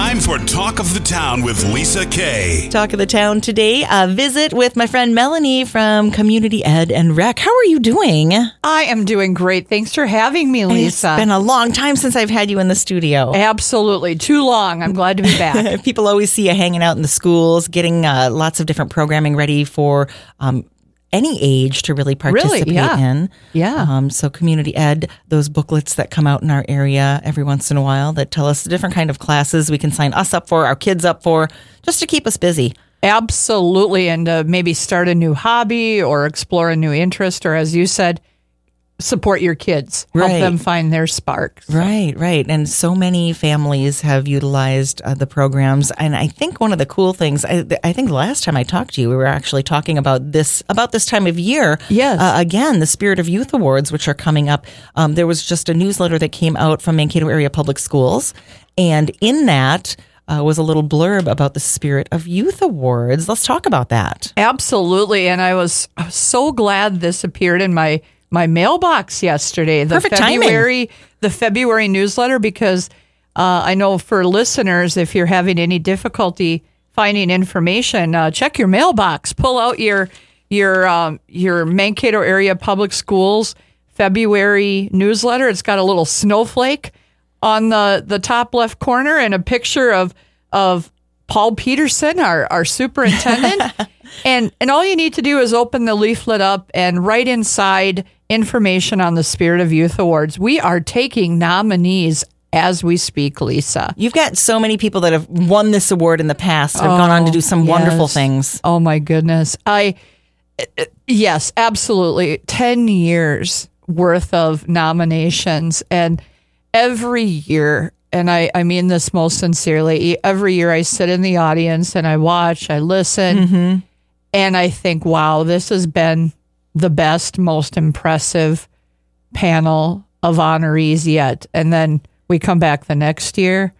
Time for Talk of the Town with Lisa Kay. Talk of the town today. A visit with my friend Melanie from Community Ed and Rec. How are you doing? I am doing great. Thanks for having me, Lisa. It's been a long time since I've had you in the studio. Absolutely. Too long. I'm glad to be back. People always see you hanging out in the schools, getting uh, lots of different programming ready for um, any age to really participate yeah. in. Yeah. Um, so community ed, those booklets that come out in our area every once in a while that tell us the different kind of classes we can sign us up for, our kids up for, just to keep us busy. Absolutely. And uh, maybe start a new hobby or explore a new interest, or as you said, support your kids, help Right. them find their spark. Right, right. And so many families have utilized uh, the programs. And I think one of the cool things, I, I think the last time I talked to you, we were actually talking about this, about this time of year. Yes. Uh, again, the Spirit of Youth Awards, which are coming up. Um, there was just a newsletter that came out from Mankato Area Public Schools. And in that, uh, was a little blurb about the Spirit of Youth Awards. Let's talk about that. Absolutely. And I was I was so glad this appeared in my my mailbox yesterday. The Perfect timing. February the February newsletter because uh, I know for listeners, if you're having any difficulty finding information, uh, check your mailbox. Pull out your your um, your Mankato area public schools February newsletter. It's got a little snowflake on the the top left corner and a picture of of Paul Peterson, our our superintendent. and and all you need to do is open the leaflet up and right inside information on the Spirit of Youth Awards. We are taking nominees as we speak, Lisa. You've got so many people that have won this award in the past, have gone on to do some wonderful things. Oh my goodness. I uh, yes, absolutely. 10 years worth of nominations and every year and I, I mean this most sincerely. Every year I sit in the audience and I watch, I listen, and I think, wow, this has been the best, most impressive panel of honorees yet. And then we come back the next year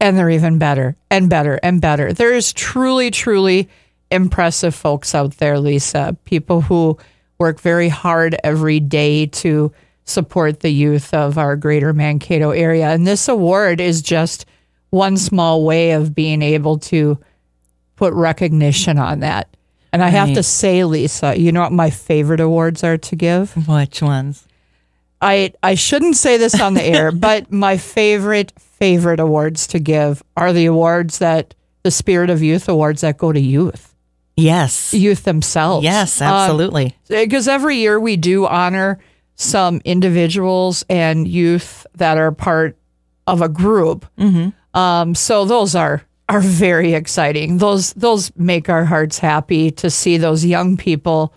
and they're even better and better and better. There is truly, truly impressive folks out there, Lisa. People who work very hard every day to support the youth of our greater Mankato area. And this award is just one small way of being able to put recognition on that. And I have to say, Lisa, you know what my favorite awards are to give? Which ones? I I shouldn't say this on the air, but my favorite favorite awards to give are the awards that the Spirit of Youth awards that go to youth, Yes. youth themselves. Yes, Um, absolutely. because every year we do honor some individuals and youth that are part of a group. Um, so those are are very exciting. Those those make our hearts happy to see those young people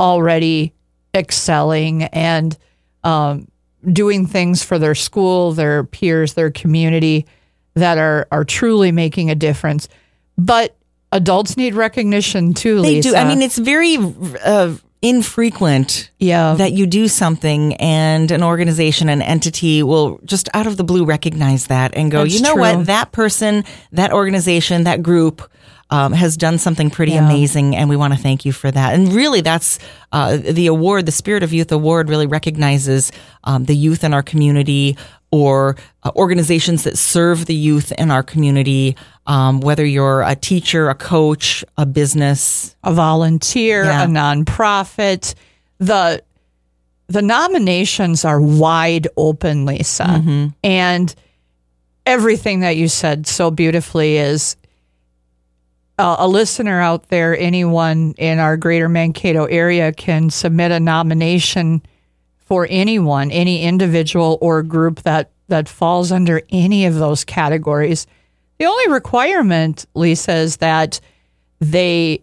already excelling and um, doing things for their school, their peers, their community that are are truly making a difference. But adults need recognition too, they Lisa. do. I mean, it's very uh, infrequent yeah, that you do something and an organization, an entity will just out of the blue recognize that and go, That's you know true. what? That person, that organization, that group. Um, has done something pretty Yeah. amazing, and we want to thank you for that. And really, that's uh, the award, the Spirit of Youth Award, really recognizes um, the youth in our community or uh, organizations that serve the youth in our community. Um, whether you're a teacher, a coach, a business, a volunteer, Yeah. a nonprofit. The the nominations are wide open, Lisa. Mm-hmm. And everything that you said so beautifully is uh, a listener out there, anyone in our greater Mankato area can submit a nomination for anyone, any individual or group that, that falls under any of those categories. The only requirement, Lisa, is that they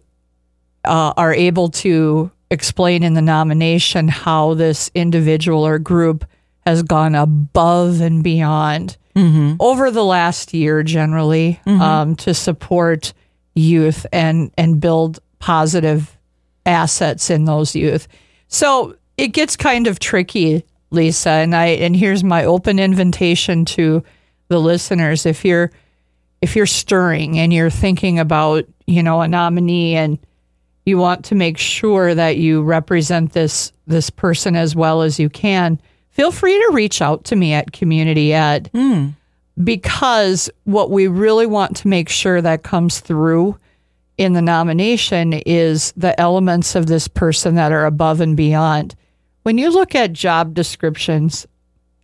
uh, are able to explain in the nomination how this individual or group has gone above and beyond over the last year, generally, um, to support youth and and build positive assets in those youth. So it gets kind of tricky, Lisa, and I and here's my open invitation to the listeners if you're if you're stirring and you're thinking about, you know, a nominee and you want to make sure that you represent this this person as well as you can, feel free to reach out to me at Community Ed hmm. because what we really want to make sure that comes through in the nomination is the elements of this person that are above and beyond. When you look at job descriptions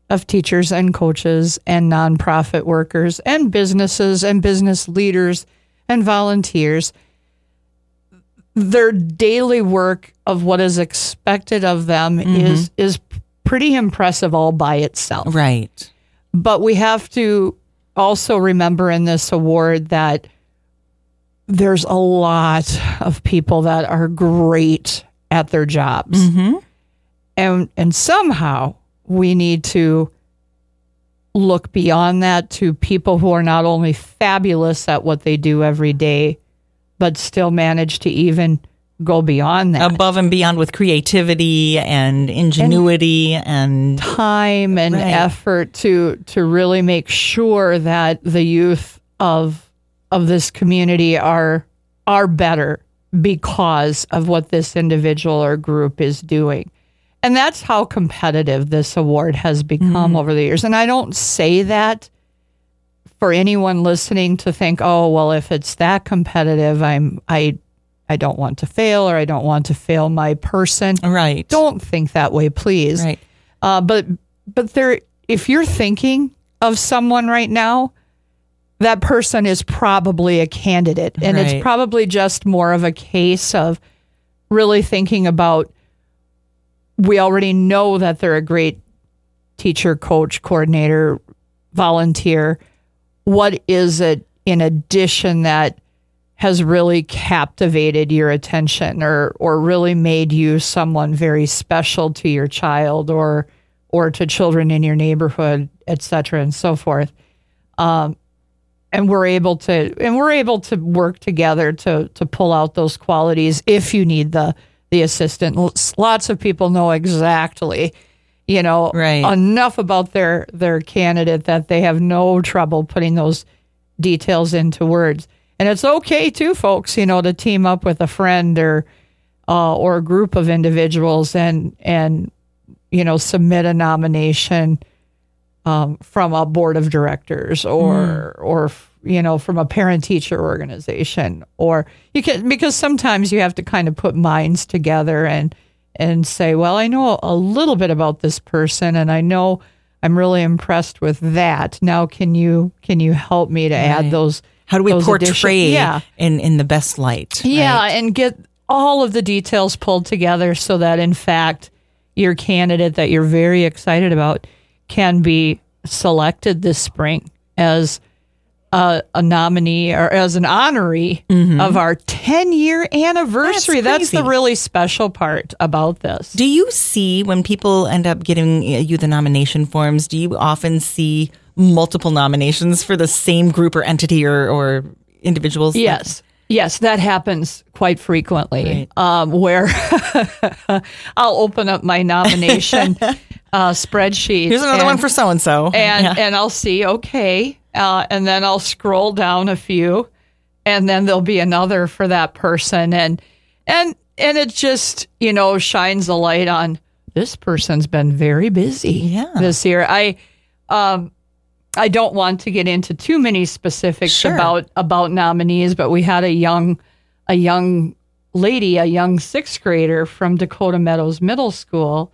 of teachers and coaches and nonprofit workers and businesses and business leaders and volunteers, their daily work of what is expected of them mm-hmm. is is pretty impressive all by itself. Right. But we have to also remember in this award that there's a lot of people that are great at their jobs. Mm-hmm. And and somehow we need to look beyond that to people who are not only fabulous at what they do every day, but still manage to even go beyond that. Above and beyond with creativity and ingenuity and, time and Right. effort to to really make sure that the youth of of this community are are better because of what this individual or group is doing. And that's how competitive this award has become over the years. And I don't say that for anyone listening to think, "Oh, well if it's that competitive, I'm I I don't want to fail or I don't want to fail my person." right. Don't think that way, please. Right. Uh, but but there, if you're thinking of someone right now, that person is probably a candidate, and Right. it's probably just more of a case of really thinking about. We already know that they're a great teacher, coach, coordinator, volunteer. What is it in addition that has really captivated your attention or or really made you someone very special to your child or or to children in your neighborhood, et cetera, and so forth. Um, and we're able to and we're able to work together to to pull out those qualities if you need the the assistant. Lots of people know exactly, you know, Right. enough about their their candidate that they have no trouble putting those details into words. And it's okay too, folks, you know, to team up with a friend or uh, or a group of individuals and and you know submit a nomination um, from a board of directors or or you know from a parent teacher organization or you can because sometimes you have to kind of put minds together and and say well I know a little bit about this person and I know I'm really impressed with that now can you can you help me to add those How do we portray yeah in, in the best light? yeah, right? and get all of the details pulled together so that, in fact, your candidate that you're very excited about can be selected this spring as a, a nominee or as an honoree mm-hmm. of our 10 year anniversary. That's, the really special part about this. Do you see when people end up getting you the nomination forms? Do you often see multiple nominations for the same group or entity or, or individuals? Yes. Yes, that happens quite frequently. Right. Um, where I'll open up my nomination uh, spreadsheet. Here's another and- one for so and so. and and I'll see okay, uh, and then I'll scroll down a few, and then there'll be another for that person, and and and it just you know shines a light on this person's been very busy Yeah. this year. I um I don't want to get into too many specifics Sure. about about nominees, but we had a young a young lady, a young sixth grader from Dakota Meadows Middle School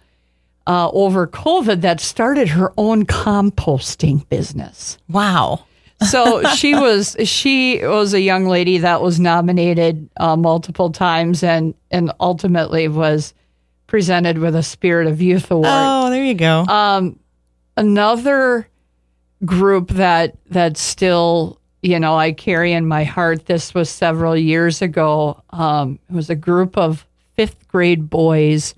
uh, over COVID that started her own composting business. wow. So she was she was a young lady that was nominated uh, multiple times and and ultimately was presented with a Spirit of Youth award Oh, there you go. another group that that still you know I carry in my heart. This was several years ago. Um, it was a group of fifth grade boys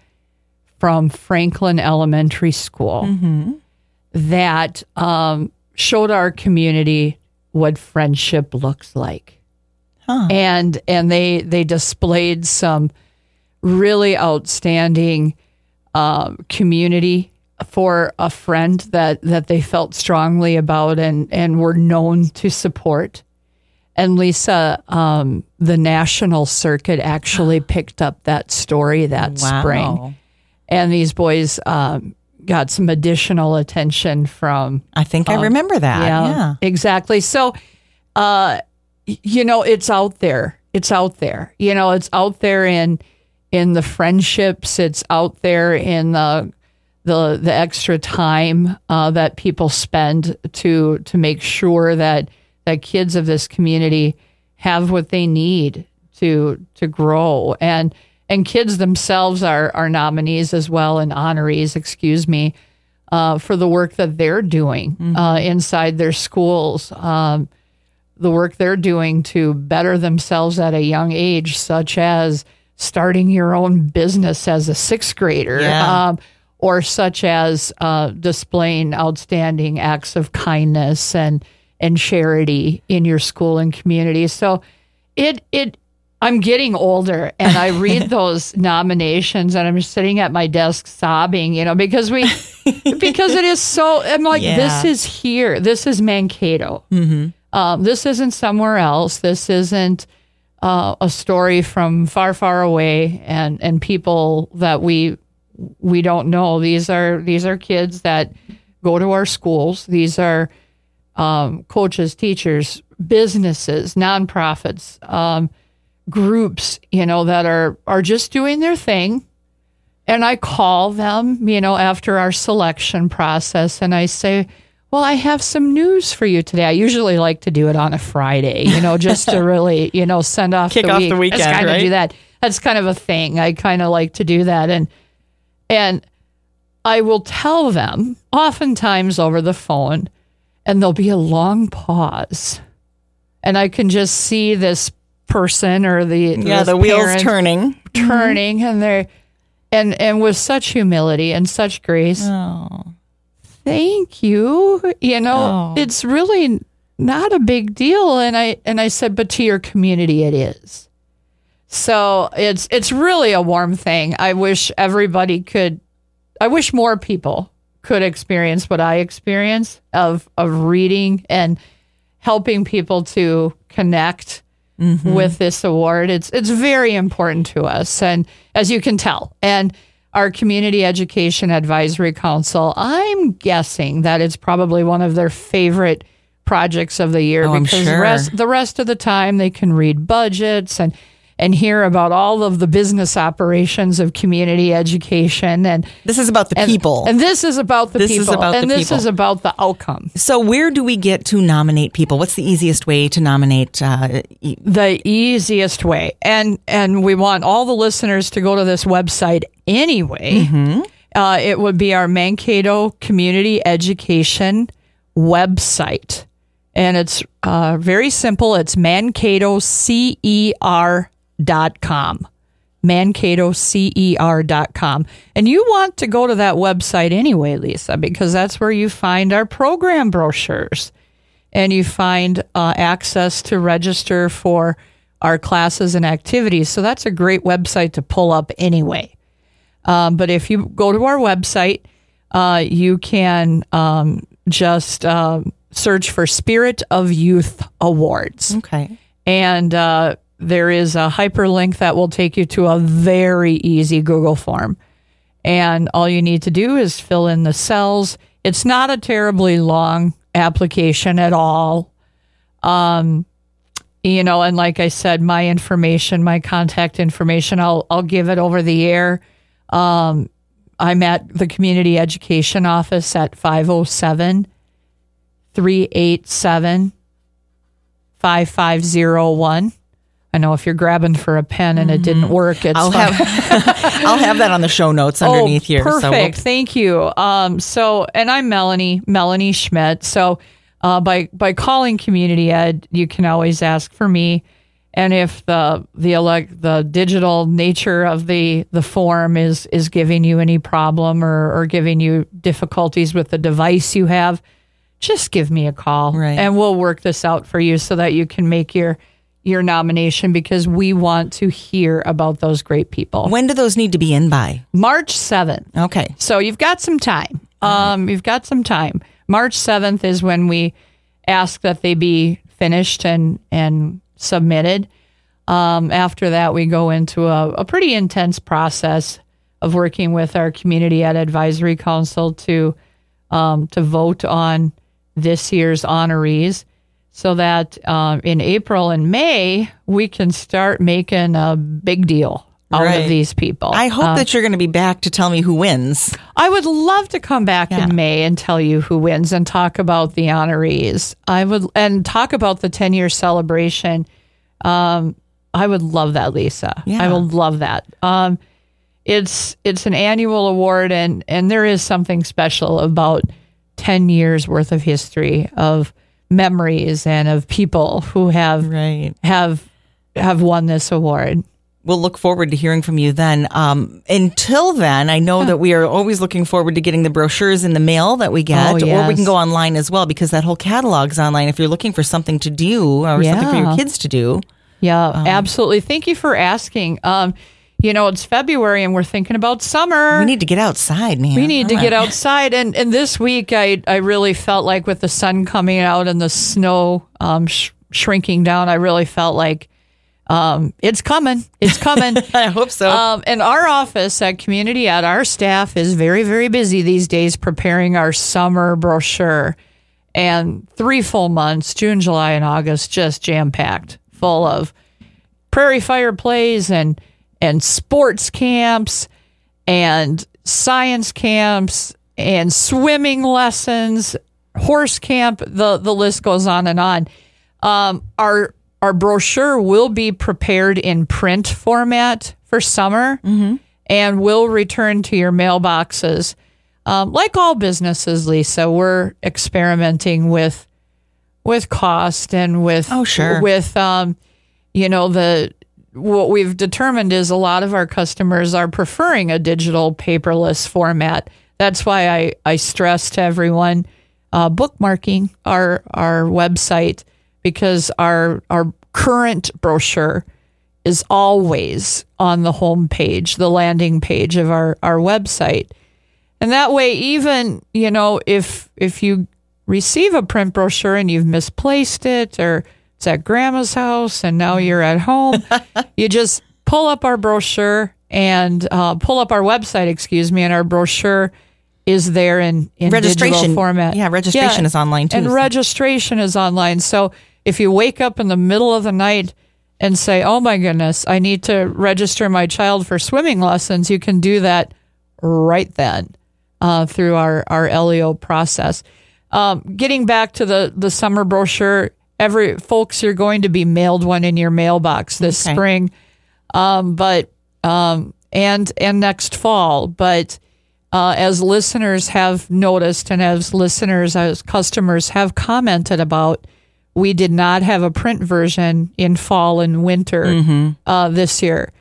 from Franklin Elementary School that um, showed our community what friendship looks like, Huh. and and they they displayed some really outstanding um, community for a friend that that they felt strongly about and and were known to support. And Lisa, um, the national circuit actually picked up that story that Wow. spring, and these boys um, got some additional attention from I think I remember that. Yeah. exactly. So, uh, you know, it's out there. It's out there. You know, it's out there in in the friendships. It's out there in the the the extra time uh, that people spend to to make sure that that kids of this community have what they need to to grow. And and kids themselves are are nominees as well and honorees excuse me uh, for the work that they're doing uh, inside their schools. Um, the work they're doing to better themselves at a young age such as starting your own business as a sixth grader. Yeah. um, or such as uh, displaying outstanding acts of kindness and and charity in your school and community. So it it I'm getting older and I read those nominations and I'm sitting at my desk sobbing, you know, because we because it is so I'm like Yeah. this is here. This is Mankato. Um, this isn't somewhere else. This isn't uh, a story from far, far away, and and people that we we don't know. These are these are kids that go to our schools. These are um, coaches, teachers, businesses, nonprofits, um, groups. You know that are are just doing their thing. And I call them, you know, after our selection process, and I say, "Well, I have some news for you today." I usually like to do it on a Friday, you know, just to really, you know, send off Kick the off week. the weekend, Just kind of right? do that. That's kind of a thing. I kind of like to do that, and and I will tell them oftentimes over the phone, and there'll be a long pause, and I can just see this person or the Yeah, the wheels turning. turning, and they're and and with such humility and such grace. Oh. Thank you. You know, Oh. it's really not a big deal, and I and I said, but to your community, it is. So it's it's really a warm thing. I wish everybody could. I wish more people could experience what I experience of of reading and helping people to connect mm-hmm. with this award. It's it's very important to us, and as you can tell, and our community education advisory council. I'm guessing that it's probably one of their favorite projects of the year Oh, because sure. rest, the rest of the time they can read budgets and and hear about all of the business operations of community education and This is about the and, people. and this is about the This people is about and this people. is about the outcome so, where do we get to nominate people? What's the easiest way to nominate? Uh, e- the easiest way and and we want all the listeners to go to this website anyway uh, it would be our mankato community education website and it's uh, very simple it's mankatocer.com mankatocer.com and you want to go to that website anyway lisa because that's where you find our program brochures and you find uh, access to register for our classes and activities. So that's a great website to pull up anyway. Um, but if you go to our website, uh, you can um, just um search for Spirit of Youth Awards. okay. And uh, there is a hyperlink that will take you to a very easy Google form. And all you need to do is fill in the cells. It's not a terribly long application at all. Um, you know, and like I said, my information, my contact information, I'll I'll give it over the air. Um, I'm at the community education office at 507 387 5501. I know if you're grabbing for a pen and it didn't work, it's I'll fine. have I'll have that on the show notes underneath oh, here. Perfect. So we'll- Thank you. Um, so, and I'm Melanie, Melanie Schmidt. So, uh, by by calling Community Ed, you can always ask for me. And if the the elect the digital nature of the the form is is giving you any problem or or giving you difficulties with the device you have, just give me a call, Right. and we'll work this out for you so that you can make your your nomination because we want to hear about those great people. when do those need to be in by? March seventh. Okay. So you've got some time. Um, you've got some time. March 7th is when we ask that they be finished and, and submitted. Um, after that, we go into a, a pretty intense process of working with our community ed advisory council to um, to vote on this year's honorees, so that um, in April and May we can start making a big deal out Right. of these people. I hope Uh, that you're going to be back to tell me who wins. I would love to come back Yeah. in May and tell you who wins and talk about the honorees. I would and talk about the 10 year celebration. Um, I would love that, Lisa. Yeah. I would love that. Um, it's it's an annual award and and there is something special about 10 years worth of history of memories and of people who have Right. have have won this award. We'll look forward to hearing from you then. Um, until then, I know that we are always looking forward to getting the brochures in the mail that we get, Oh, or we can go online as well because that whole catalog's online. If you're looking for something to do or something for your kids to do, Yeah, absolutely. Thank you for asking. Um, you know, it's February and we're thinking about summer. we need to get outside, man. We need to get outside, and and this week I I really felt like with the sun coming out and the snow um, sh- shrinking down, I really felt like um, it's coming, it's coming. I hope so. Um, and our office at Community at our staff is very, very busy these days preparing our summer brochure. And three full months, June, July, and August, just jam packed, full of prairie fire plays and and sports camps and science camps and swimming lessons, horse camp. The the list goes on and on. Um, our our brochure will be prepared in print format for summer, and will return to your mailboxes. Um, like all businesses, Lisa, we're experimenting with with cost and with Oh, sure. with um, you know the what we've determined is a lot of our customers are preferring a digital paperless format. That's why I, I stress to everyone uh, bookmarking our our website because our our current brochure is always on the home page, the landing page of our, our website. And that way even, you know, if if you receive a print brochure and you've misplaced it or it's at grandma's house and now you're at home, you just pull up our brochure and uh, pull up our website, excuse me, and our brochure is there in, in Registration. digital format. Yeah, registration is online, too, And so- registration is online. So if you wake up in the middle of the night and say, "Oh my goodness, I need to register my child for swimming lessons," you can do that right then uh, through our our LEO process. Um, getting back to the the summer brochure, every folks, you're going to be mailed one in your mailbox this Okay. spring, um, but um, and and next fall, but. Uh, as listeners have noticed, and as listeners, as customers have commented about, we did not have a print version in fall and winter uh, this year.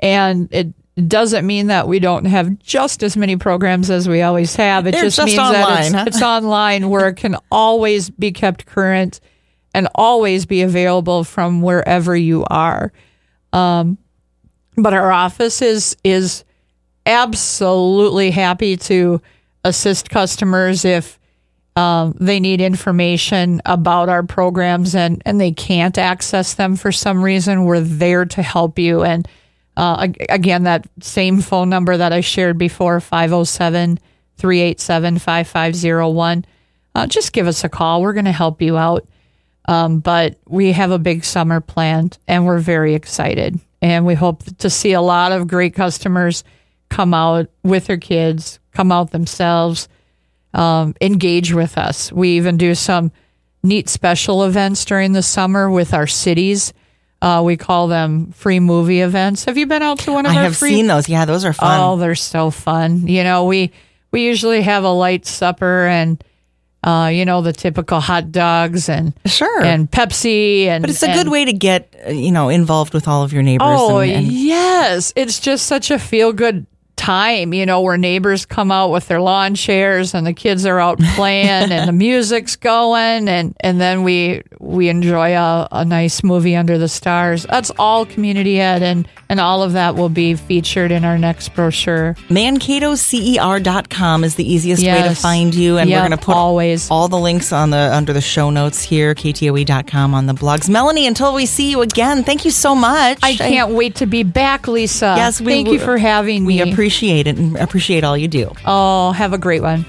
And it doesn't mean that we don't have just as many programs as we always have. It They're just, just means that it's, huh? it's online where it can always be kept current and always be available from wherever you are. Um, but our office is is absolutely happy to assist customers if um, they need information about our programs and, and they can't access them for some reason. We're there to help you. And uh, again, that same phone number that I shared before, 507 387 5501. Uh, Just give us a call. We're going to help you out. Um, but we have a big summer planned and we're very excited. And we hope to see a lot of great customers come out with their kids, come out themselves, um, engage with us. We even do some neat special events during the summer with our cities. Uh, we call them free movie events. Have you been out to one of I our have free? seen those. Yeah, those are fun. Oh, they're so fun. You know, we we usually have a light supper and uh, you know the typical hot dogs and Sure. and Pepsi and but it's a and- good way to get uh, you know involved with all of your neighbors. Oh and, and yes, it's just such a feel good time, you know, where neighbors come out with their lawn chairs and the kids are out playing and the music's going and and then we we enjoy a, a nice movie under the stars. That's all community ed, and, and all of that will be featured in our next brochure. MankatoCER.com is the easiest way to find you, and Yep, we're going to put always. all the links on the under the show notes here, KTOE.com on the blogs. Melanie, until we see you again, thank you so much. I can't wait to be back, Lisa. Yes, we Thank you for having We me. Appreciate it and appreciate all you do. oh, have a great one.